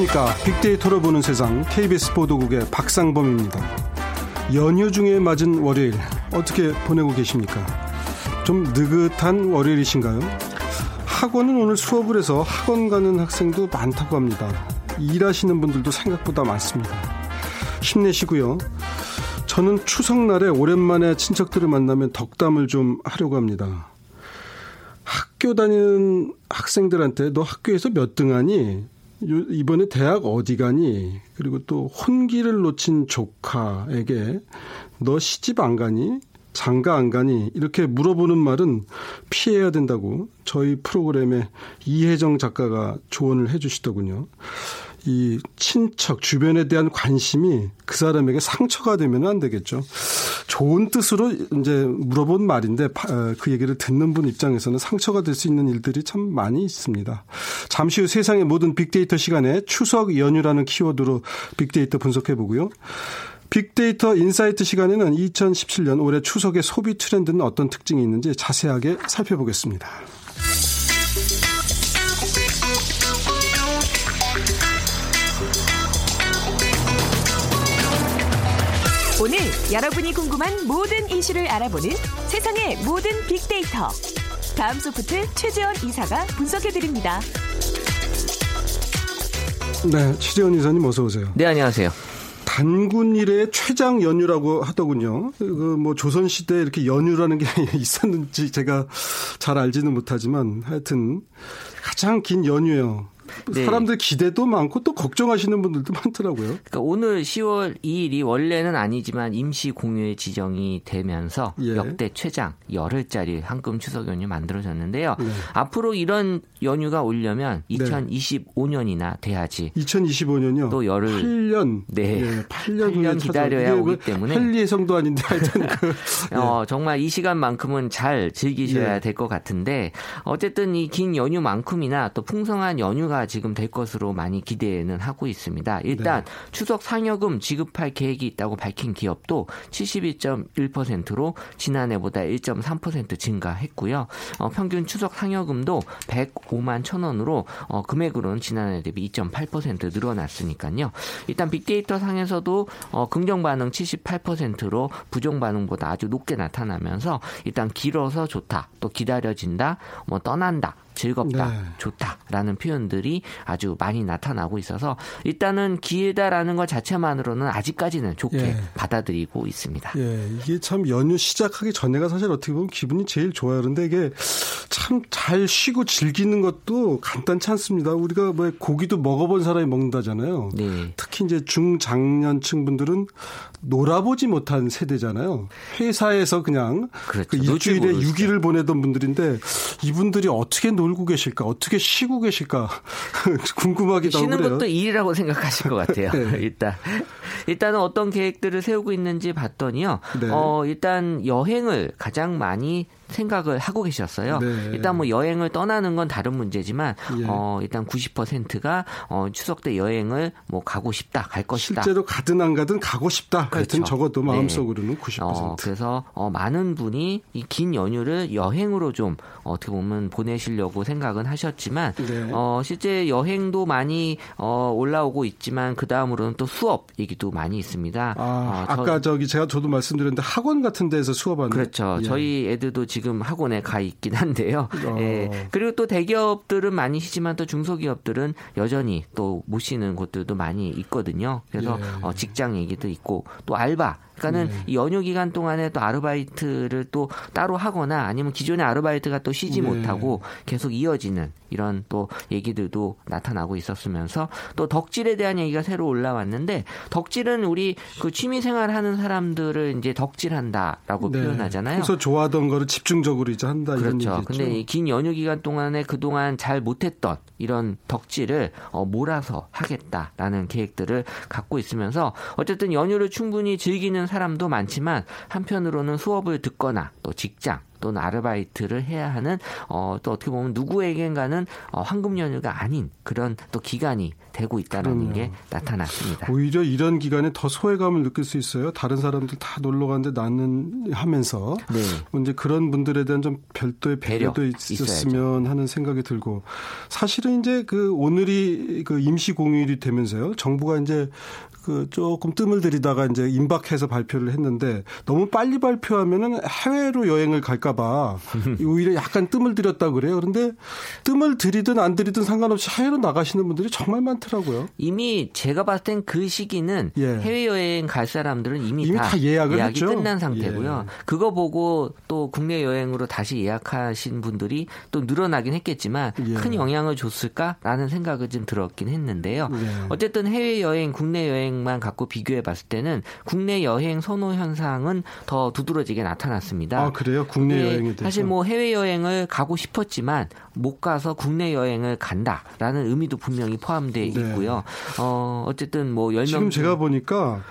안녕하십니까. 빅데이터로 보는 세상 KBS 보도국의 박상범입니다. 연휴 중에 맞은 월요일 어떻게 보내고 계십니까? 좀 느긋한 월요일이신가요? 학원은 오늘 수업을 해서 학원 가는 학생도 많다고 합니다. 일하시는 분들도 생각보다 많습니다. 힘내시고요. 저는 추석날에 오랜만에 친척들을 만나면 덕담을 좀 하려고 합니다. 학교 다니는 학생들한테 너 학교에서 몇 등 하니? 이번에 대학 어디 가니? 그리고 또 혼기를 놓친 조카에게 너 시집 안 가니? 장가 안 가니? 이렇게 물어보는 말은 피해야 된다고 저희 프로그램에 이혜정 작가가 조언을 해 주시더군요. 이 친척 주변에 대한 관심이 그 사람에게 상처가 되면 안 되겠죠. 좋은 뜻으로 이제 물어본 말인데 어, 그 얘기를 듣는 분 입장에서는 상처가 될 수 있는 일들이 참 많이 있습니다. 잠시 후 세상의 모든 빅데이터 시간에 추석 연휴라는 키워드로 빅데이터 분석해 보고요. 빅데이터 인사이트 시간에는 2017년 올해 추석의 소비 트렌드는 어떤 특징이 있는지 자세하게 살펴보겠습니다. 여러분이 궁금한 모든 이슈를 알아보는 세상의 모든 빅데이터. 다음 소프트 최재원 이사가 분석해드립니다. 네, 최재원 이사님 어서 오세요. 네, 안녕하세요. 단군 일의 최장 연휴라고 하더군요. 그 뭐 조선 시대 에 이렇게 연휴라는 게 있었는지 제가 잘 알지는 못하지만 하여튼 가장 긴 연휴예요. 네. 사람들 기대도 많고 또 걱정하시는 분들도 많더라고요. 그러니까 오늘 10월 2일이 원래는 아니지만 임시 공휴일 지정이 되면서 예. 역대 최장 열흘짜리 한금 추석 연휴 만들어졌는데요. 네. 앞으로 이런 연휴가 오려면 2025년이나 돼야지. 2025년요? 또 열흘 8년. 네. 네 8년, 8년 기다려야 오기 때문에 할 예성도 아닌데 하여튼 그 네. 어, 정말 이 시간만큼은 잘 즐기셔야 네. 될것 같은데 어쨌든 이 긴 연휴만큼이나 또 풍성한 연휴가 지금 될 것으로 많이 기대는 하고 있습니다. 일단 네. 추석 상여금 지급할 계획이 있다고 밝힌 기업도 72.1%로 지난해보다 1.3% 증가했고요. 어, 평균 추석 상여금도 105만 천 원으로 어, 금액으로는 지난해 대비 2.8% 늘어났으니까요. 일단 빅데이터 상에서도 어, 긍정 반응 78%로 부정 반응보다 아주 높게 나타나면서 일단 길어서 좋다, 또 기다려진다, 뭐 떠난다 즐겁다, 네. 좋다라는 표현들이 아주 많이 나타나고 있어서 일단은 기회다라는 것 자체만으로는 아직까지는 좋게 예. 받아들이고 있습니다. 예, 이게 참 연휴 시작하기 전에가 사실 어떻게 보면 기분이 제일 좋아요. 그런데 이게 참 잘 쉬고 즐기는 것도 간단치 않습니다. 우리가 뭐 고기도 먹어본 사람이 먹는다잖아요. 네. 특히 이제 중장년층 분들은 놀아보지 못한 세대잖아요. 회사에서 그냥 그렇죠. 그 일주일에 6일을 보내던 분들인데 이분들이 어떻게 놀고 계실까, 어떻게 쉬고 계실까 궁금하기도 하고 쉬는 것도 일이라고 생각하실 것 같아요. 네. 일단 일단은 어떤 계획들을 세우고 있는지 봤더니요. 네. 어, 일단 여행을 가장 많이 생각을 하고 계셨어요. 네. 일단 뭐 여행을 떠나는 건 다른 문제지만 예. 어 일단 90%가 어 추석 때 여행을 뭐 가고 싶다, 갈 것이다. 실제로 가든 안 가든 가고 싶다. 그렇죠. 하여튼 적어도 네. 마음속으로는 네. 90%. 어, 그래서 어 많은 분이 이 긴 연휴를 여행으로 좀 어떻게 보면 보내시려고 생각은 하셨지만 네. 어 실제 여행도 많이 어 올라오고 있지만 그 다음으로는 또 수업 얘기도 많이 있습니다. 아, 어, 까 저기 제가 저도 말씀드렸는데 학원 같은 데서 수업하는 그렇죠. 예. 저희 애들도 지금 지금 학원에 가 있긴 한데요. 어. 예. 그리고 또 대기업들은 많이 쉬지만 또 중소기업들은 여전히 또 못 쉬는 곳들도 많이 있거든요. 그래서 예. 어, 직장 얘기도 있고 또 알바 그러니까는 네. 이 연휴 기간 동안에 또 아르바이트를 또 따로 하거나 아니면 기존의 아르바이트가 또 쉬지 네. 못하고 계속 이어지는 이런 또 얘기들도 나타나고 있었으면서 또 덕질에 대한 얘기가 새로 올라왔는데 덕질은 우리 그 취미 생활 하는 사람들을 이제 덕질한다라고 네. 표현하잖아요. 그래서 좋아하던 거를 집중적으로 이제 한다 그렇죠. 이런 얘기죠. 근데 이긴 연휴 기간 동안에 그동안 잘 못했던 이런 덕질을 어, 몰아서 하겠다라는 계획들을 갖고 있으면서 어쨌든 연휴를 충분히 즐기는 사람도 많지만 한편으로는 수업을 듣거나 또 직장 또는 아르바이트를 해야 하는 어, 또 어떻게 보면 누구에겐가는 어, 황금 연휴가 아닌 그런 또 기간이 되고 있다는. 게 나타났습니다. 오히려 이런 기간에 더 소외감을 느낄 수 있어요. 다른 사람들 다 놀러 가는데 나는 하면서 네. 이제 그런 분들에 대한 좀 별도의 배려도 있었으면 있어야죠. 하는 생각이 들고 사실은 이제 그 오늘이 그 임시 공휴일이 되면서요. 정부가 이제 그 조금 뜸을 들이다가 이제 임박해서 발표를 했는데 너무 빨리 발표하면은 해외로 여행을 갈까봐 오히려 약간 뜸을 들였다 그래요. 그런데 뜸을 들이든 안 들이든 상관없이 해외로 나가시는 분들이 정말 많 더라고요. 이미 제가 봤을 땐 그 시기는 예. 해외 여행 갈 사람들은 이미, 이미 다, 다 예약을 예약이 했죠? 끝난 상태고요. 예. 그거 보고 또 국내 여행으로 다시 예약하신 분들이 또 늘어나긴 했겠지만 예. 큰 영향을 줬을까라는 생각을 좀 들었긴 했는데요. 예. 어쨌든 해외 여행, 국내 여행 여행만 갖고 비교해 봤을 때는 국내 여행 선호 현상은 더 두드러지게 나타났습니다. 아, 그래요? 국내 네, 여행에 대해서. 사실 뭐 해외 여행을 가고 싶었지만 못 가서 국내 여행을 간다라는 의미도 분명히 포함되어 네. 있고요. 어, 어쨌든 뭐 10명 지금 제가 보니까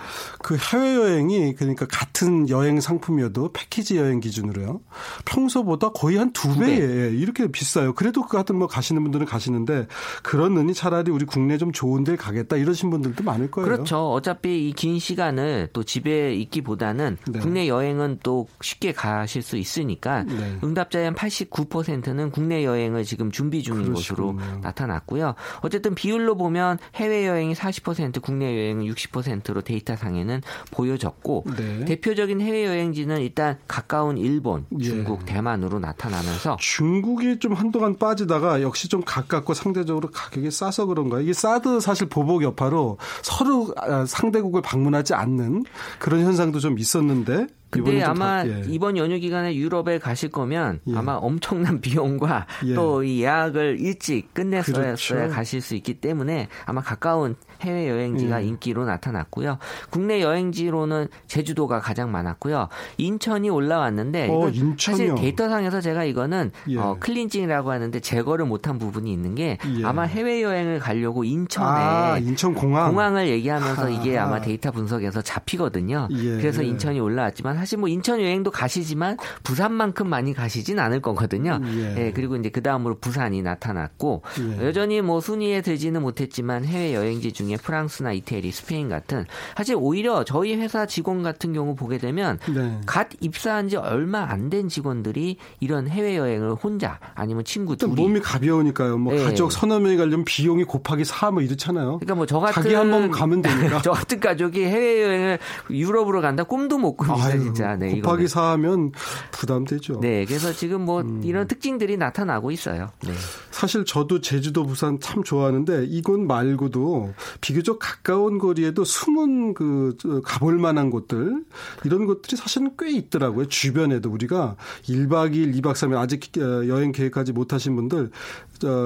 그 해외 여행이 그러니까 같은 여행 상품이어도 패키지 여행 기준으로요. 평소보다 거의 한 두 배 이렇게 비싸요. 그래도 그 같은 뭐 가시는 분들은 가시는데 그러느니 차라리 우리 국내 좀 좋은 데 가겠다 이러신 분들도 많을 거예요. 그렇죠. 어차피 이 긴 시간을 또 집에 있기보다는 네. 국내 여행은 또 쉽게 가실 수 있으니까 네. 응답자의 한 89%는 국내 여행을 지금 준비 중인 그러시군요. 것으로 나타났고요. 어쨌든 비율로 보면 해외 여행이 40%, 국내 여행은 60%로 데이터상에는 보여졌고 네. 대표적인 해외 여행지는 일단 가까운 일본, 예. 중국, 예. 대만으로 나타나면서 중국이 좀 한동안 빠지다가 역시 좀 가깝고 상대적으로 가격이 싸서 그런가요? 이게 사드 사실 보복 여파로 서로 아, 상대국을 방문하지 않는 그런 현상도 좀 있었는데 근데 아마 다, 예. 이번 연휴 기간에 유럽에 가실 거면 예. 아마 엄청난 비용과 예. 또이 예약을 일찍 끝내서야 그렇죠. 가실 수 있기 때문에 아마 가까운 해외 여행지가 예. 인기로 나타났고요. 국내 여행지로는 제주도가 가장 많았고요. 인천이 올라왔는데 어, 사실 데이터상에서 제가 이거는 예. 어, cleansing이라고 하는데 제거를 못한 부분이 있는 게 예. 아마 해외 여행을 가려고 인천에 아, 인천 공항 공항을 얘기하면서 아. 이게 아마 데이터 분석에서 잡히거든요. 예. 그래서 인천이 올라왔지만 사실 뭐 인천 여행도 가시지만 부산만큼 많이 가시진 않을 거거든요. 예. 그리고 이제 그 다음으로 부산이 나타났고 여전히 뭐 순위에 들지는 못했지만 해외 여행지 중에 중에 프랑스나 이태리, 스페인 같은 사실 오히려 저희 회사 직원 같은 경우 보게 되면 네. 갓 입사한 지 얼마 안 된 직원들이 이런 해외 여행을 혼자 아니면 친구 둘이 몸이 가벼우니까요. 뭐 네. 가족 서너 명이 가려면 비용이 곱하기 4뭐 이렇잖아요. 그러니까 뭐 저 같은 자기 한 번 가면 되니까. 저 같은 가족이 해외 여행을 유럽으로 간다 꿈도 못 꿉니다 진짜. 네, 곱하기 4 하면 부담되죠. 네, 그래서 지금 뭐 음. 이런 특징들이 나타나고 있어요. 네. 사실 저도 제주도 부산 참 좋아하는데 이곳 말고도 비교적 가까운 거리에도 숨은 그 가볼 만한 곳들 이런 곳들이 사실은 꽤 있더라고요. 주변에도 우리가 1박 2일, 2박 3일 아직 어, 여행 계획하지 못하신 분들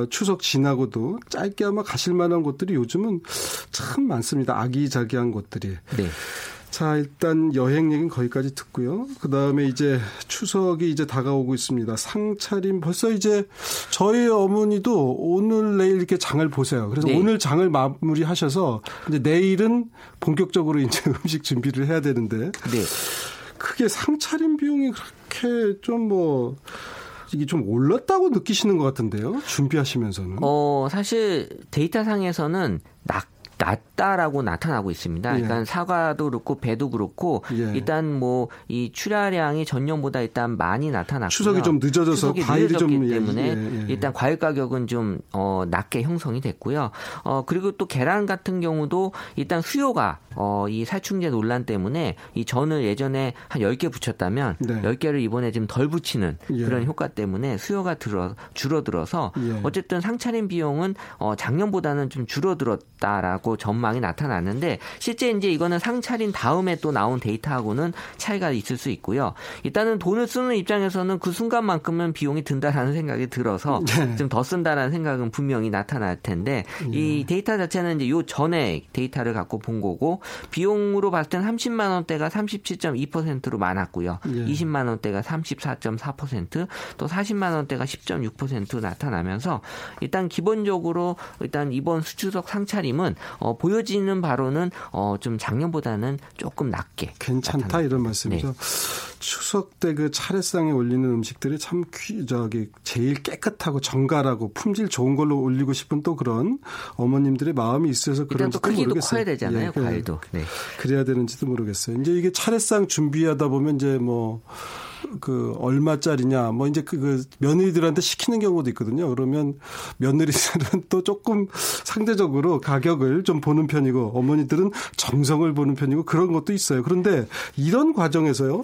추석 지나고도 짧게 아마 가실 만한 곳들이 요즘은 참 많습니다. 아기자기한 곳들이. 네. 자, 일단 여행 얘기는 거기까지 듣고요. 그 다음에 이제 추석이 이제 다가오고 있습니다. 상차림 벌써 이제 저희 어머니도 오늘 내일 이렇게 장을 보세요. 그래서 네. 오늘 장을 마무리하셔서 이제 내일은 본격적으로 이제 음식 준비를 해야 되는데. 네. 크게 상차림 비용이 그렇게 좀 뭐, 이게 좀 올랐다고 느끼시는 것 같은데요. 준비하시면서는. 어, 사실 데이터상에서는 낙 낮다라고 나타나고 있습니다. 예. 그러니까 사과도 그렇고 배도 그렇고 예. 일단 뭐 이 출하량이 전년보다 일단 많이 나타났고 추석이 좀 늦어져서 과일이 좀 때문에 예, 예. 일단 과일 가격은 좀 어, 낮게 형성이 됐고요. 어 그리고 또 계란 같은 경우도 일단 수요가 어, 이 살충제 논란 때문에 이 전을 예전에 한 10개 붙였다면 네. 10개를 이번에 좀 덜 붙이는 예. 그런 효과 때문에 수요가 들어 줄어들어서 예. 어쨌든 상차림 비용은 어, 작년보다는 좀 줄어들었다라고 전망이 나타났는데 실제 이제 이거는 상차린 다음에 또 나온 데이터하고는 차이가 있을 수 있고요. 일단은 돈을 쓰는 입장에서는 그 순간만큼은 비용이 든다라는 생각이 들어서 네. 좀더 쓴다라는 생각은 분명히 나타날 텐데 네. 이 데이터 자체는 이제 요 전에 데이터를 갖고 본 거고 비용으로 봤을 땐 30만 원대가 37.2%로 많았고요. 예. 20만 원대가 34.4%또 40만 원대가 10.6% 나타나면서 일단 기본적으로 일단 이번 수주석 상차림은 어, 보여지는 바로는 어, 좀 작년보다는 조금 낮게 괜찮다 나타나. 이런 말씀이죠. 네. 추석 때 그 차례상에 올리는 음식들이 참 귀, 저기 제일 깨끗하고 정갈하고 품질 좋은 걸로 올리고 싶은 또 그런 어머님들의 마음이 있어서 크기도 모르겠어요. 커야 되잖아요, 예, 과일도. 네. 그래야 되는지도 모르겠어요. 이제 이게 차례상 준비하다 보면 이제 뭐 그 얼마짜리냐 뭐 이제 그, 그 며느리들한테 시키는 경우도 있거든요. 그러면 며느리들은 또 조금 상대적으로 가격을 좀 보는 편이고 어머니들은 정성을 보는 편이고 그런 것도 있어요. 그런데 이런 과정에서요.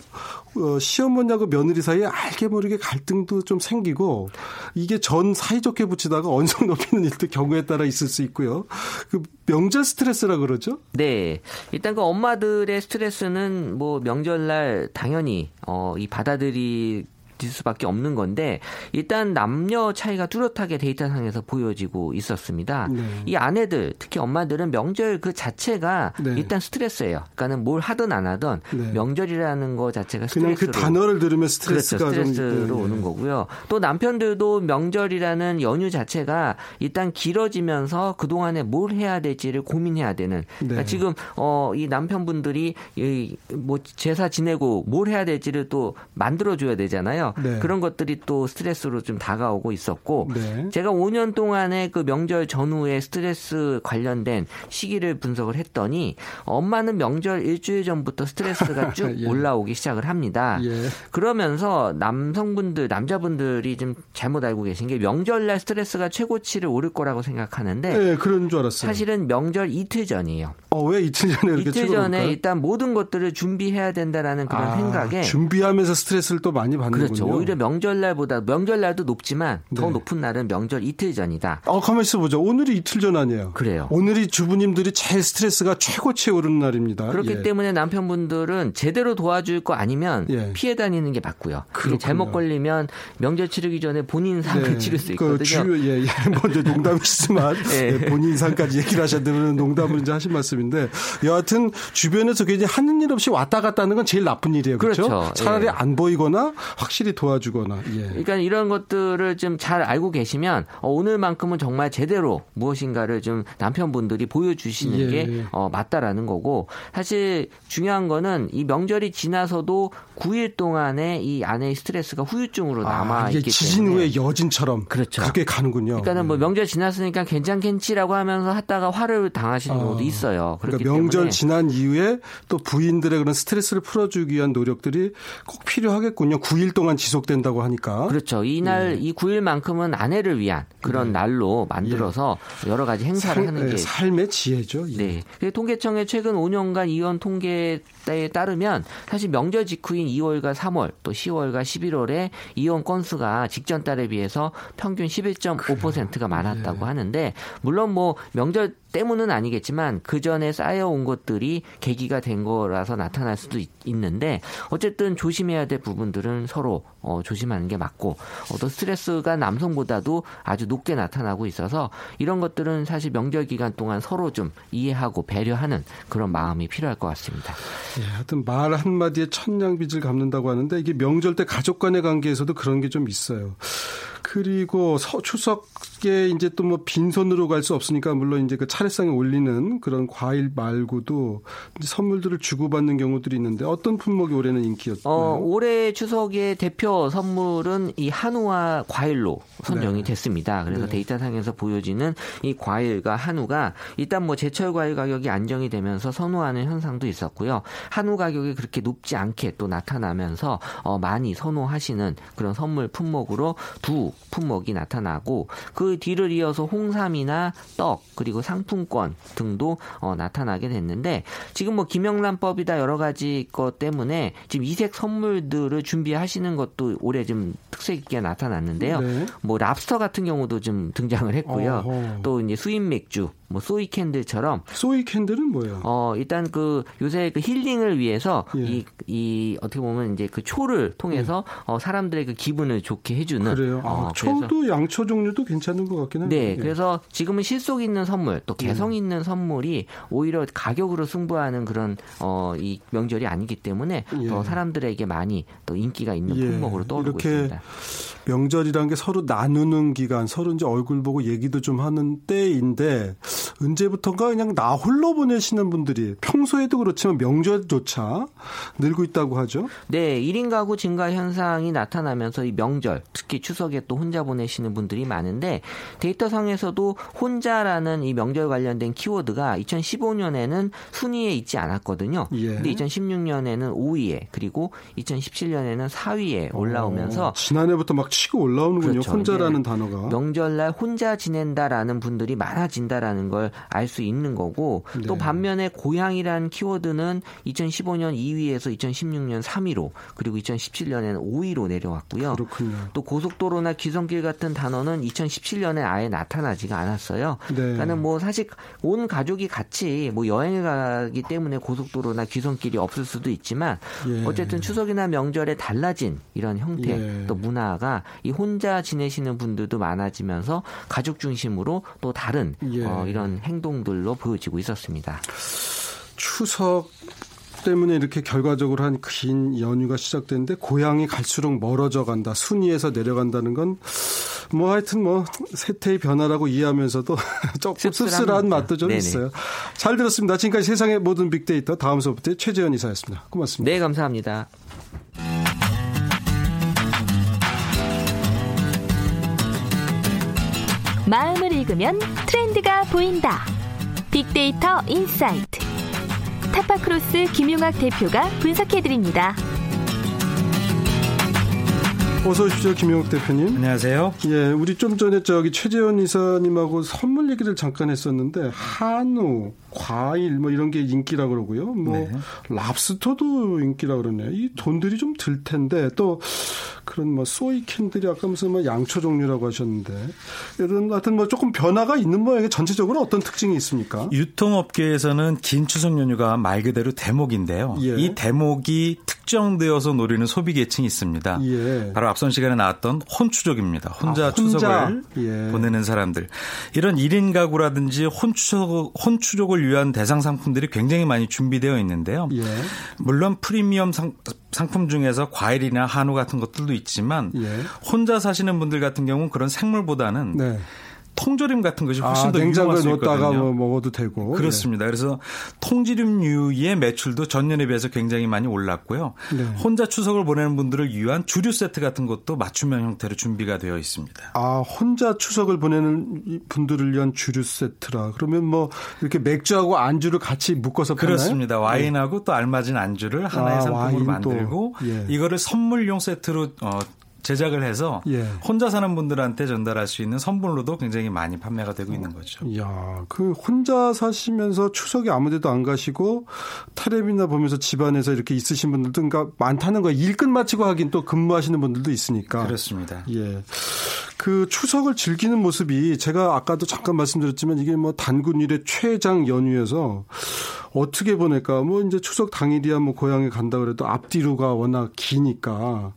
어, 시어머니하고 며느리 사이에 알게 모르게 갈등도 좀 생기고 이게 전 사이좋게 붙이다가 언성 높이는 일도 경우에 따라 있을 수 있고요. 그 명절 스트레스라 그러죠? 네. 일단 그 엄마들의 스트레스는 뭐 명절날 당연히 어, 이 받아들이 질 수밖에 없는 건데 일단 남녀 차이가 뚜렷하게 데이터상에서 보여지고 있었습니다. 네. 이 아내들 특히 엄마들은 명절 그 자체가 네. 일단 스트레스예요. 그러니까는 뭘 하든 안 하든 네. 명절이라는 거 자체가 스트레스로 그냥 그 단어를 들으면 스트레스가 그렇죠. 스트레스로 좀, 네. 오는 거고요. 또 남편들도 명절이라는 연휴 자체가 일단 길어지면서 그 동안에 뭘 해야 될지를 고민해야 되는. 그러니까 네. 지금 어, 이 남편분들이 이 뭐 제사 지내고 뭘 해야 될지를 또 만들어 줘야 되잖아요. 네. 그런 것들이 또 스트레스로 좀 다가오고 있었고 네. 제가 5년 동안의 그 명절 전후에 스트레스 관련된 시기를 분석을 했더니 엄마는 명절 일주일 전부터 스트레스가 쭉 예. 올라오기 시작을 합니다. 예. 그러면서 남성분들 남자분들이 좀 잘못 알고 계신 게 명절날 스트레스가 최고치를 오를 거라고 생각하는데 네, 그런 줄 알았어요. 사실은 명절 이틀 전이에요. 어, 왜 이틀 전에 이렇게 이틀 전에 일단 모든 것들을 준비해야 된다라는 그런 아, 생각에 준비하면서 스트레스를 또 많이 받는 그렇죠. 오히려 명절날보다 명절날도 높지만 더 네. 높은 날은 명절 이틀 전이다. 어, 가만 있어 보죠. 오늘이 이틀 전 아니에요. 그래요. 오늘이 주부님들이 제일 스트레스가 최고치에 오르는 날입니다. 그렇기 예. 때문에 남편분들은 제대로 도와줄 거 아니면 예. 피해 다니는 게 맞고요. 그게 잘못 걸리면 명절 치르기 전에 본인 상을 네. 치를 수그 있거든요. 그 주, 예, 예. 먼저 농담이지만 예. 예. 본인 상까지 얘기를 하셨다면 농담을 이제 하신 말씀 인데 여하튼 주변에서 괜히 하는 일 없이 왔다 갔다 하는 건 제일 나쁜 일이에요. 그렇죠? 그렇죠. 차라리 예. 안 보이거나 확실히 도와주거나. 예. 그러니까 이런 것들을 좀 잘 알고 계시면 어, 오늘만큼은 정말 제대로 무엇인가를 좀 남편분들이 보여주시는 예. 게 어, 맞다라는 거고 사실 중요한 거는 이 명절이 지나서도 9일 동안에 이 안에 스트레스가 후유증으로 아, 남아 아, 있기 지진 때문에 후의 여진처럼 그렇죠. 그렇게 가는군요. 그러니까는 뭐 예. 명절 지났으니까 괜찮겠지라고 하면서 하다가 화를 당하시는 아, 경우도 있어요. 그러니까 명절 지난 이후에 또 부인들의 그런 스트레스를 풀어주기 위한 노력들이 꼭 필요하겠군요. 9일 동안 지속된다고 하니까. 그렇죠. 이날 예. 이 9일만큼은 아내를 위한 그런 네. 날로 만들어서 예. 여러 가지 행사를 살, 하는 게 삶의 지혜죠. 예. 네. 통계청의 최근 5년간 이혼 통계에 따르면 사실 명절 직후인 2월과 3월 또 10월과 11월에 이혼 건수가 직전 달에 비해서 평균 11.5%가 많았다고 예. 하는데 물론 뭐 명절 때문은 아니겠지만 그 전에 쌓여온 것들이 계기가 된 거라서 나타날 수도 있, 는데 어쨌든 조심해야 될 부분들은 서로 어, 조심하는 게 맞고 어, 또 스트레스가 남성보다도 아주 높게 나타나고 있어서 이런 것들은 사실 명절 기간 동안 서로 좀 이해하고 배려하는 그런 마음이 필요할 것 같습니다. 예, 하여튼 말 한마디에 천냥빚을 갚는다고 하는데 이게 명절 때 가족 간의 관계에서도 그런 게 좀 있어요. 그리고 서, 추석에 이제 또 뭐 빈손으로 갈 수 없으니까 물론 이제 그 차례상에 올리는 그런 과일 말고도 선물들을 주고받는 경우들이 있는데 어떤 품목이 올해는 인기였나요? 어, 올해 추석의 대표 선물은 이 한우와 과일로 선정이 네. 됐습니다. 그래서 네. 데이터상에서 보여지는 이 과일과 한우가 일단 뭐 제철 과일 가격이 안정이 되면서 선호하는 현상도 있었고요. 한우 가격이 그렇게 높지 않게 또 나타나면서 어, 많이 선호하시는 그런 선물 품목으로 두 품목이 나타나고 그 뒤를 이어서 홍삼이나 떡 그리고 상품권 등도 어, 나타나게 됐는데 지금 뭐 김영란법이다 여러 가지 것 때문에 지금 이색 선물들을 준비하시는 것도 올해 좀 특색 있게 나타났는데요. 네. 뭐 랍스터 같은 경우도 좀 등장을 했고요. 어허. 또 이제 수입 맥주 뭐 soy candle처럼 soy candle은 뭐예요? 어 일단 그 요새 그 힐링을 위해서 이이 예. 이 어떻게 보면 이제 그 초를 통해서 예. 어 사람들의 그 기분을 좋게 해주는 그래요. 아, 어, 초도 양초 종류도 괜찮은 것 같긴 한데. 네, 예. 그래서 지금은 실속 있는 선물 또 개성 예. 있는 선물이 오히려 가격으로 승부하는 그런 어 이 명절이 아니기 때문에 더 예. 사람들에게 많이 또 인기가 있는 품목으로 떠오르고 있습니다. 명절이란 게 서로 나누는 기간, 서로 이제 얼굴 보고 얘기도 좀 하는 때인데 언제부턴가 그냥 나 홀로 보내시는 분들이 평소에도 그렇지만 명절조차 늘고 있다고 하죠. 네, 1인 가구 증가 현상이 나타나면서 이 명절, 특히 추석에 또 혼자 보내시는 분들이 많은데 데이터상에서도 혼자라는 이 명절 관련된 키워드가 2015년에는 순위에 있지 않았거든요. 예. 근데 2016년에는 5위에 그리고 2017년에는 4위에 올라오면서 어, 지난해부터 막 치고 올라오는군요. 그렇죠. 혼자라는 단어가. 명절날 혼자 지낸다라는 분들이 많아진다라는 걸 알 수 있는 거고 네. 또 반면에 고향이라는 키워드는 2015년 2위에서 2016년 3위로 그리고 2017년에는 5위로 내려왔고요. 그렇군요. 또 고속도로나 기성길 같은 단어는 2017년에 아예 나타나지가 않았어요. 네. 그러니까는 뭐 사실 온 가족이 같이 뭐 여행을 가기 때문에 고속도로나 기성길이 없을 수도 있지만 예. 어쨌든 추석이나 명절에 달라진 이런 형태 예. 또 문화가 이 혼자 지내시는 분들도 많아지면서 가족 중심으로 또 다른 예. 어, 이런 행동들로 보여지고 있었습니다. 추석 때문에 이렇게 결과적으로 한 긴 연휴가 시작됐는데 고향이 갈수록 멀어져 간다. 순위에서 내려간다는 건 뭐 하여튼 뭐 세태의 변화라고 이해하면서도 조금 씁쓸한 맛도 좀 네네. 있어요. 잘 들었습니다. 지금까지 세상의 모든 빅데이터 다음 수업부터 최재현 이사였습니다. 고맙습니다. 네, 감사합니다. 마음을 읽으면 트렌드가 보인다. 빅데이터 인사이트. 타파크로스 김용학 대표가 분석해드립니다. 어서 오십시오, 김용학 대표님. 안녕하세요. 예, 우리 좀 전에 저기 최재원 이사님하고 선물 얘기를 잠깐 했었는데 한우, 과일 뭐 이런 게 인기라 그러고요. 뭐 네. 랍스터도 인기라 그러네요. 이 돈들이 좀 들 텐데 또 그런 뭐 soy candle이 아까 무슨 뭐 양초 종류라고 하셨는데 이런 하여튼 뭐 조금 변화가 있는 모양에 전체적으로 어떤 특징이 있습니까? 유통업계에서는 긴 추석 연휴가 말 그대로 대목인데요. 예. 이 대목이 특정되어서 노리는 소비 계층이 있습니다. 예. 바로 앞선 시간에 나왔던 혼추족입니다. 혼자, 아, 혼자. 추석을 예. 보내는 사람들. 이런 1인 가구라든지 혼추족, 혼추족을 위한 대상 상품들이 굉장히 많이 준비되어 있는데요. 예. 물론 프리미엄 상, 상품 중에서 과일이나 한우 같은 것들도 있지만 예. 혼자 사시는 분들 같은 경우는 그런 생물보다는 네. 통조림 같은 것이 훨씬 아, 더 냉장고에 넣었다가 뭐 먹어도 되고 그렇습니다. 네. 그래서 통조림류의 매출도 전년에 비해서 굉장히 많이 올랐고요. 네. 혼자 추석을 보내는 분들을 위한 주류 세트 같은 것도 맞춤형 형태로 준비가 되어 있습니다. 아 혼자 추석을 보내는 분들을 위한 주류 세트라 그러면 뭐 이렇게 맥주하고 안주를 같이 묶어서 파나요? 그렇습니다. 와인하고 네. 또 알맞은 안주를 하나의 아, 상품으로 만들고 예. 이거를 선물용 세트로 어, 제작을 해서 예. 혼자 사는 분들한테 전달할 수 있는 선물로도 굉장히 많이 판매가 되고 있는 거죠. 야, 그 혼자 사시면서 추석에 아무데도 안 가시고 타레비나 보면서 집안에서 이렇게 있으신 분들도 그러니까 많다는 거예요. 일 끝 마치고 하긴 또 근무하시는 분들도 있으니까. 그렇습니다. 예. 그 추석을 즐기는 모습이 제가 아까도 잠깐 말씀드렸지만 이게 뭐 단군일의 최장 연휴여서 어떻게 보낼까? 뭐 이제 추석 당일이야 뭐 고향에 간다 그래도 앞뒤로가 워낙 기니까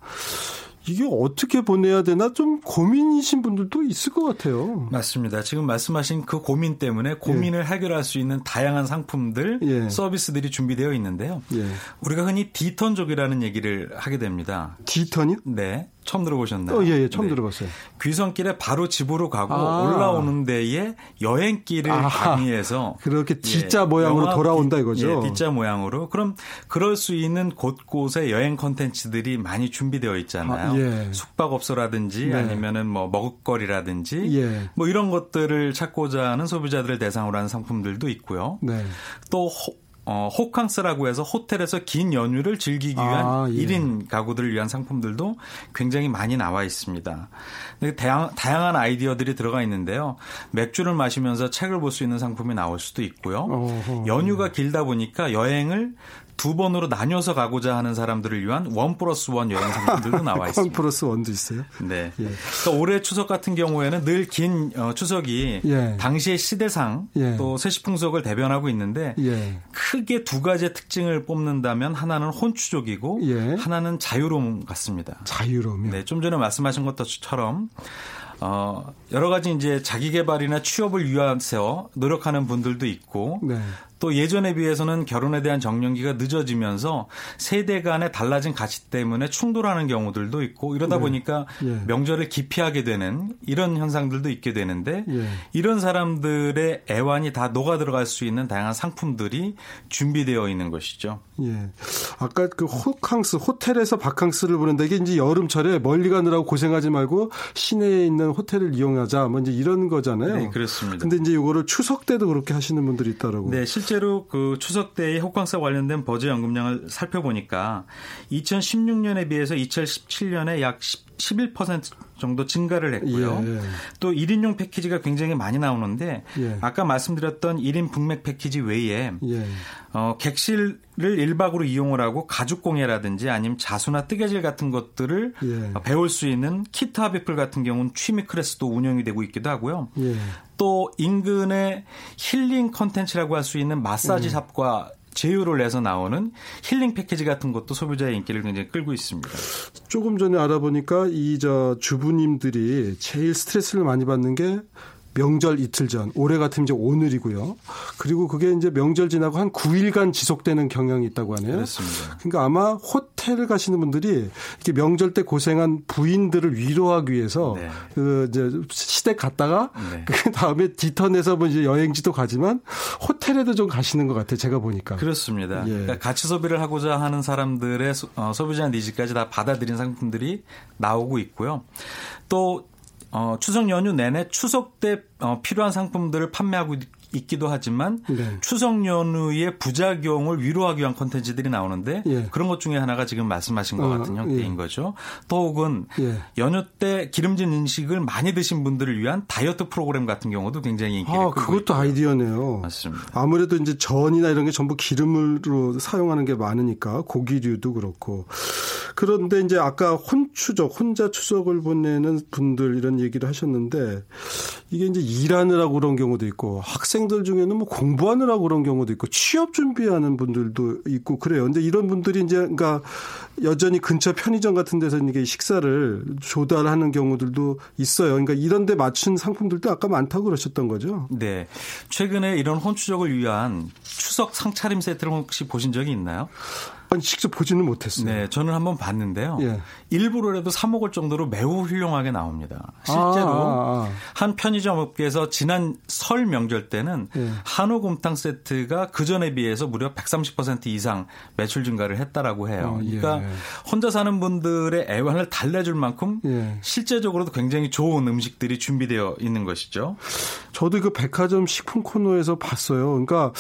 이게 어떻게 보내야 되나 좀 고민이신 분들도 있을 것 같아요. 맞습니다. 지금 말씀하신 그 고민 때문에 고민을 예. 해결할 수 있는 다양한 상품들, 예. 서비스들이 준비되어 있는데요. 예. 우리가 흔히 디턴족이라는 얘기를 하게 됩니다. 디턴이요? 네. 처음 들어보셨나요? 어, 예, 예, 처음 네. 들어봤어요. 귀성길에 바로 집으로 가고 아. 올라오는 데에 여행길을 아. 가미해서 그렇게 D자 예, 모양으로 돌아온다 이거죠. 예, D자 모양으로. 그럼 그럴 수 있는 곳곳에 여행 컨텐츠들이 많이 준비되어 있잖아요. 아, 예. 숙박업소라든지 네. 아니면은 뭐 먹을거리라든지 예. 뭐 이런 것들을 찾고자 하는 소비자들을 대상으로 하는 상품들도 있고요. 네. 또 어, 호캉스라고 해서 호텔에서 긴 연휴를 즐기기 위한 아, 예. 1인 가구들을 위한 상품들도 굉장히 많이 나와 있습니다. 다양, 다양한 아이디어들이 들어가 있는데요. 맥주를 마시면서 책을 볼 수 있는 상품이 나올 수도 있고요. 어허, 연휴가 예. 길다 보니까 여행을 두 번으로 나뉘어서 가고자 하는 사람들을 위한 one plus one 여행 상품들도 나와 있습니다. one plus one도 있어요? 네. 예. 그러니까 올해 추석 같은 경우에는 늘긴 어, 추석이 예. 당시의 시대상 예. 또 세시풍속을 대변하고 있는데 예. 크게 두 가지의 특징을 뽑는다면 하나는 혼추족이고 예. 하나는 자유로움 같습니다. 자유로움요? 네. 좀 전에 말씀하신 것처럼 어, 여러 가지 이제 자기 개발이나 취업을 위해서 노력하는 분들도 있고 네. 또 예전에 비해서는 결혼에 대한 정년기가 늦어지면서 세대 간의 달라진 가치 때문에 충돌하는 경우들도 있고 이러다 네. 보니까 예. 명절을 기피하게 되는 이런 현상들도 있게 되는데 예. 이런 사람들의 애완이 다 녹아 들어갈 수 있는 다양한 상품들이 준비되어 있는 것이죠. 예. 아까 그 호캉스 호텔에서 바캉스를 보는데 이게 이제 여름철에 멀리 가느라고 고생하지 말고 시내에 있는 호텔을 이용하자 뭐 이제 이런 거잖아요. 네, 그렇습니다. 근데 이제 이거를 추석 때도 그렇게 하시는 분들이 있다라고. 네, 실제 로 그 추석 때의 호캉스 관련된 버즈 연금량을 살펴보니까 2016년에 비해서 2017년에 약11% 정도 증가를 했고요. 예. 또 1인용 패키지가 굉장히 많이 나오는데 예. 아까 말씀드렸던 1인 북맥 패키지 외에 예. 어, 객실을 1박으로 이용을 하고 가죽 공예라든지 아니면 자수나 뜨개질 같은 것들을 예. 배울 수 있는 키트 하비플 같은 경우는 취미 클래스도 운영이 되고 있기도 하고요. 예. 또 인근의 힐링 컨텐츠라고 할 수 있는 마사지 샵과 제휴를 내서 나오는 힐링 패키지 같은 것도 소비자의 인기를 굉장히 끌고 있습니다. 조금 전에 알아보니까 이 저 주부님들이 제일 스트레스를 많이 받는 게 명절 이틀 전, 올해 같은 이제 오늘이고요. 그리고 그게 이제 명절 지나고 한 9일간 지속되는 경향이 있다고 하네요. 그렇습니다. 그러니까 아마 호텔 가시는 분들이 이렇게 명절 때 고생한 부인들을 위로하기 위해서 네. 그 이제 시댁 갔다가 네. 그 다음에 뒤턴에서 뭐 이제 여행지도 가지만 호텔에도 좀 가시는 것 같아요. 제가 보니까. 그렇습니다. 예. 그러니까 가치 소비를 하고자 하는 사람들의 어, 소비자 니즈까지 다 받아들인 상품들이 나오고 있고요. 또 어, 추석 연휴 내내 추석 때 어, 필요한 상품들을 판매하고 있기도 하지만 네. 추석 연휴의 부작용을 위로하기 위한 콘텐츠들이 나오는데 예. 그런 것 중에 하나가 지금 말씀하신 것 어, 같은 형태인 예. 거죠. 또 혹은 예. 연휴 때 기름진 음식을 많이 드신 분들을 위한 다이어트 프로그램 같은 경우도 굉장히 인기를 아, 그것도 있고요. 아이디어네요. 맞습니다. 아무래도 이제 전이나 이런 게 전부 기름으로 사용하는 게 많으니까 고기류도 그렇고 그런데 이제 아까 혼추적 혼자 추석을 보내는 분들 이런 얘기를 하셨는데 이게 이제 일하느라고 그런 경우도 있고 학생들 중에는 뭐 공부하느라고 그런 경우도 있고 취업 준비하는 분들도 있고 그래요. 근데 이런 분들이 이제 그러니까 여전히 근처 편의점 같은 데서 이게 식사를 조달하는 경우들도 있어요. 그러니까 이런 데 맞춘 상품들도 아까 많다고 그러셨던 거죠. 네. 최근에 이런 혼추적을 위한 추석 상차림 세트를 혹시 보신 적이 있나요? 아니 직접 보지는 못했어요. 네, 저는 한번 봤는데요. 예. 일부러라도 사 먹을 정도로 매우 훌륭하게 나옵니다. 실제로 아, 아, 아. 한 편의점 업계에서 지난 설 명절 때는 예. 한우 곰탕 세트가 그 전에 비해서 무려 130% 이상 매출 증가를 했다라고 해요. 어, 예. 그러니까 혼자 사는 분들의 애환을 달래줄 만큼 예. 실제적으로도 굉장히 좋은 음식들이 준비되어 있는 것이죠. 저도 그 백화점 식품 코너에서 봤어요. 그러니까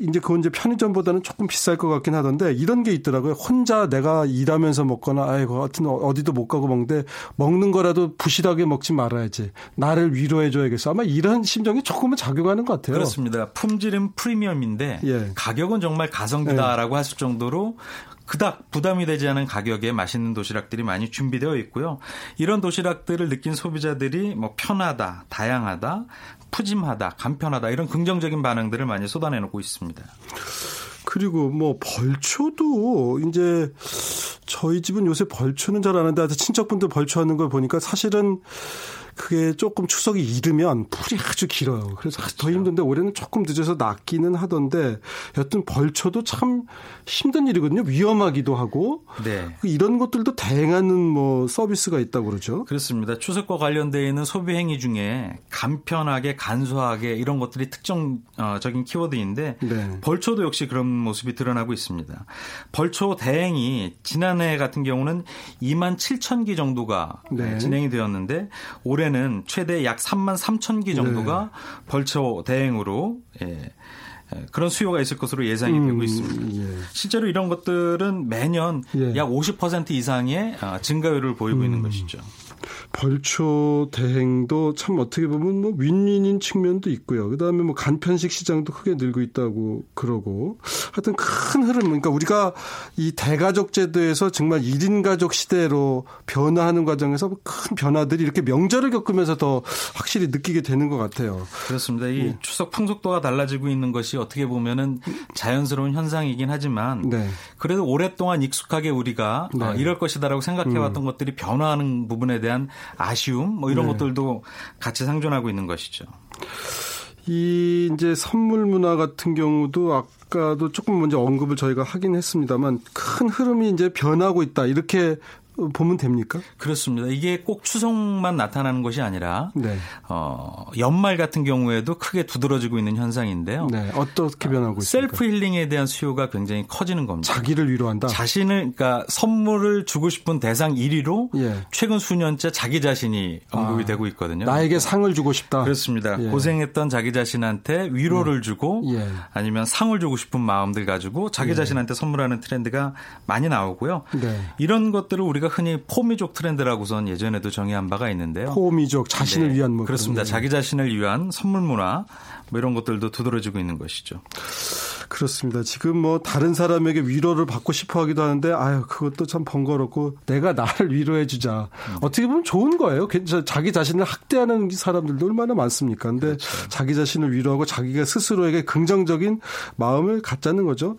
이제 그건 이제 편의점보다는 조금 비쌀 것 같긴 하던데 이런 게 있더라고요. 혼자 내가 일하면서 먹거나 아이고 하여튼 어디도 못 가고 먹는데 먹는 거라도 부실하게 먹지 말아야지. 나를 위로해 줘야겠어. 아마 이런 심정이 조금은 작용하는 것 같아요. 그렇습니다. 품질은 프리미엄인데 예. 가격은 정말 가성비다라고 예. 하실 정도로 그닥 부담이 되지 않은 가격에 맛있는 도시락들이 많이 준비되어 있고요. 이런 도시락들을 느낀 소비자들이 뭐 편하다, 다양하다, 푸짐하다, 간편하다 이런 긍정적인 반응들을 많이 쏟아내놓고 있습니다. 그리고 뭐 벌초도 이제 저희 집은 요새 벌초는 잘 안 하는데 친척분들 벌초하는 걸 보니까 사실은 그게 조금 추석이 이르면 풀이 아주 길어요. 그래서 그렇죠. 더 힘든데 올해는 조금 늦어서 낫기는 하던데 여튼 벌초도 참 힘든 일이거든요. 위험하기도 하고 네. 이런 것들도 다양한 뭐 서비스가 있다고 그러죠. 그렇습니다. 추석과 관련되어 있는 소비 행위 중에 간편하게 간소하게 이런 것들이 특정적인 키워드인데 네. 벌초도 역시 그런 모습이 드러나고 있습니다. 벌초 대행이 지난해 같은 경우는 2만 7천 기 정도가 네. 진행이 되었는데 올해 올해는 최대 약 3만 3천 기 정도가 네. 벌초 대행으로 예. 그런 수요가 있을 것으로 예상이 음, 되고 있습니다. 예. 실제로 이런 것들은 매년 예. 약50% 이상의 아, 증가율을 보이고 음. 있는 것이죠. 벌초 대행도 참 어떻게 보면 뭐 윈윈인 측면도 있고요. 그다음에 뭐 간편식 시장도 크게 늘고 있다고 그러고 하여튼 큰 흐름 그러니까 우리가 이 대가족 제도에서 정말 1인 가족 시대로 변화하는 과정에서 큰 변화들이 이렇게 명절을 겪으면서 더 확실히 느끼게 되는 것 같아요. 그렇습니다. 이 네. 추석 풍속도가 달라지고 있는 것이 어떻게 보면은 자연스러운 현상이긴 하지만 네. 그래도 오랫동안 익숙하게 우리가 네. 어, 이럴 것이다라고 생각해 왔던 음. 것들이 변화하는 부분에 대한 아쉬움 뭐 이런 네. 것들도 같이 상존하고 있는 것이죠. 이 이제 선물 문화 같은 경우도 아까도 조금 먼저 언급을 저희가 하긴 했습니다만 큰 흐름이 이제 변하고 있다 이렇게 보면 됩니까? 그렇습니다. 이게 꼭 추석만 나타나는 것이 아니라 네. 어, 연말 같은 경우에도 크게 두드러지고 있는 현상인데요. 네. 어떻게 변하고 있습니까? 셀프 힐링에 대한 수요가 굉장히 커지는 겁니다. 자기를 위로한다. 자신을 그러니까 선물을 주고 싶은 대상 1위로 예. 최근 수년째 자기 자신이 언급이 아, 되고 있거든요. 나에게 상을 주고 싶다. 그렇습니다. 예. 고생했던 자기 자신한테 위로를 예. 주고 예. 아니면 상을 주고 싶은 마음들 가지고 자기 예. 자신한테 선물하는 트렌드가 많이 나오고요. 네. 이런 것들을 우리가 우리가 흔히 포미족 트렌드라고선 예전에도 정의한 바가 있는데요. 포미족 자신을 네. 위한 뭐 그렇습니다. 자기 자신을 위한 선물 문화 뭐 이런 것들도 두드러지고 있는 것이죠. 그렇습니다. 지금 뭐 다른 사람에게 위로를 받고 싶어 하기도 하는데 아유 그것도 참 번거롭고 내가 나를 위로해 주자. 음. 어떻게 보면 좋은 거예요. 자기 자신을 학대하는 사람들도 얼마나 많습니까? 근데 그렇죠. 자기 자신을 위로하고 자기가 스스로에게 긍정적인 마음을 갖자는 거죠.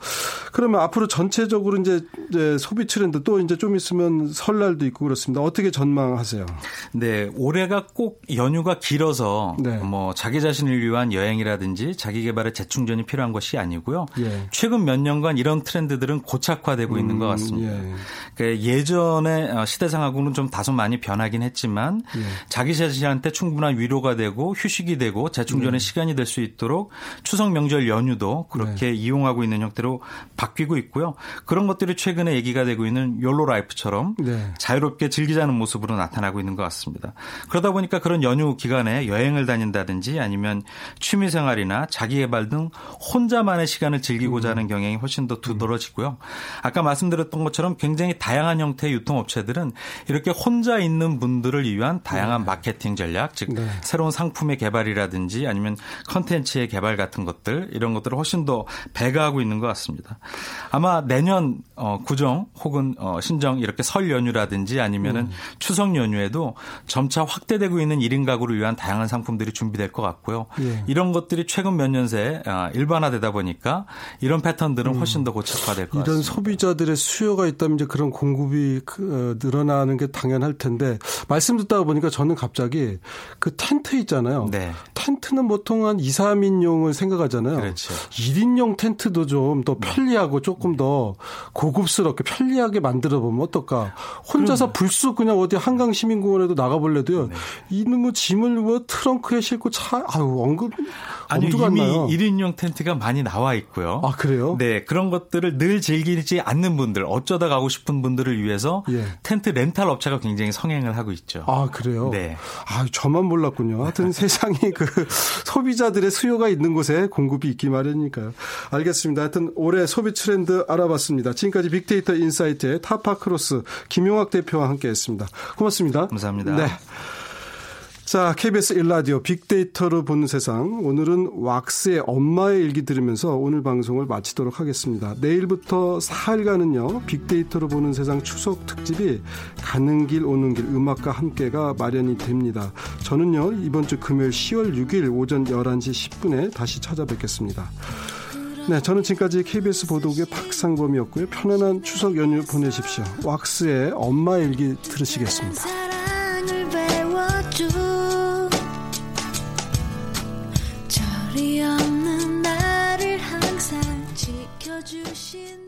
그러면 앞으로 전체적으로 이제, 이제 소비 트렌드 또 이제 좀 있으면 설날도 있고 그렇습니다. 어떻게 전망하세요? 네, 올해가 꼭 연휴가 길어서 네. 뭐 자기 자신을 위한 여행이라든지 자기 개발의 재충전이 필요한 것이 아니고요. 있고요. 예. 최근 몇 년간 이런 트렌드들은 고착화되고 음, 있는 것 같습니다. 예. 그러니까 예전의 어, 시대상하고는 좀 다소 많이 변하긴 했지만 예. 자기 자신한테 충분한 위로가 되고 휴식이 되고 재충전의 네. 시간이 될 수 있도록 추석 명절 연휴도 그렇게 네. 이용하고 있는 형태로 바뀌고 있고요. 그런 것들이 최근에 얘기가 되고 있는 욜로 라이프처럼 네. 자유롭게 즐기자는 모습으로 나타나고 있는 것 같습니다. 그러다 보니까 그런 연휴 기간에 여행을 다닌다든지 아니면 취미 생활이나 자기 개발 등 혼자만의 시간 시간을 즐기고자 하는 음. 경향이 훨씬 더 두드러지고요. 아까 말씀드렸던 것처럼 굉장히 다양한 형태의 유통업체들은 이렇게 혼자 있는 분들을 위한 다양한 네. 마케팅 전략, 즉 네. 새로운 상품의 개발이라든지 아니면 컨텐츠의 개발 같은 것들 이런 것들을 훨씬 더 배가하고 있는 것 같습니다. 아마 내년 어, 구정 혹은 어, 신정 이렇게 설 연휴라든지 아니면은 음. 추석 연휴에도 점차 확대되고 있는 1인 가구를 위한 다양한 상품들이 준비될 것 같고요. 예. 이런 것들이 최근 몇 년 새 일반화되다 보니까 이런 패턴들은 음. 훨씬 더 고착화될 것 이런 같습니다. 소비자들의 수요가 있다면 이제 그런 공급이 그, 어, 늘어나는 게 당연할 텐데 말씀 듣다 보니까 저는 갑자기 그 텐트 있잖아요. 네. 텐트는 보통 한 2, 3인용을 생각하잖아요. 그렇죠. 1인용 텐트도 좀 더 편리하고 조금 더 고급스럽게 편리하게 만들어 보면 어떨까? 혼자서 불쑥 그냥 어디 한강 시민공원에도 나가볼래도요. 네. 이는 뭐 짐을 뭐 트렁크에 싣고 차 아유 언급 아니 이미 나요. 1인용 텐트가 많이 나와 있고 요. 아 그래요? 네 그런 것들을 늘 즐기지 않는 분들 어쩌다 가고 싶은 분들을 위해서 예. 텐트 렌탈 업체가 굉장히 성행을 하고 있죠. 아 그래요? 네. 아 저만 몰랐군요. 하여튼 세상이 그 소비자들의 수요가 있는 곳에 공급이 있기 마련이니까요. 알겠습니다. 하여튼 올해 소비 트렌드 알아봤습니다. 지금까지 빅데이터 인사이트의 타파크로스 김용학 대표와 함께했습니다. 고맙습니다. 감사합니다. 네. 자, KBS 1라디오 빅데이터로 보는 세상. 오늘은 왁스의 엄마의 일기 들으면서 오늘 방송을 마치도록 하겠습니다. 내일부터 4일간은요, 빅데이터로 보는 세상 추석 특집이 가는 길 오는 길 음악과 함께가 마련이 됩니다. 저는요, 이번 주 금요일 10월 6일 오전 11시 10분에 다시 찾아뵙겠습니다. 네, 저는 지금까지 KBS 보도국의 박상범이었고요. 편안한 추석 연휴 보내십시오. 왁스의 엄마 일기 들으시겠습니다. 어이없는 나를 항상 지켜주신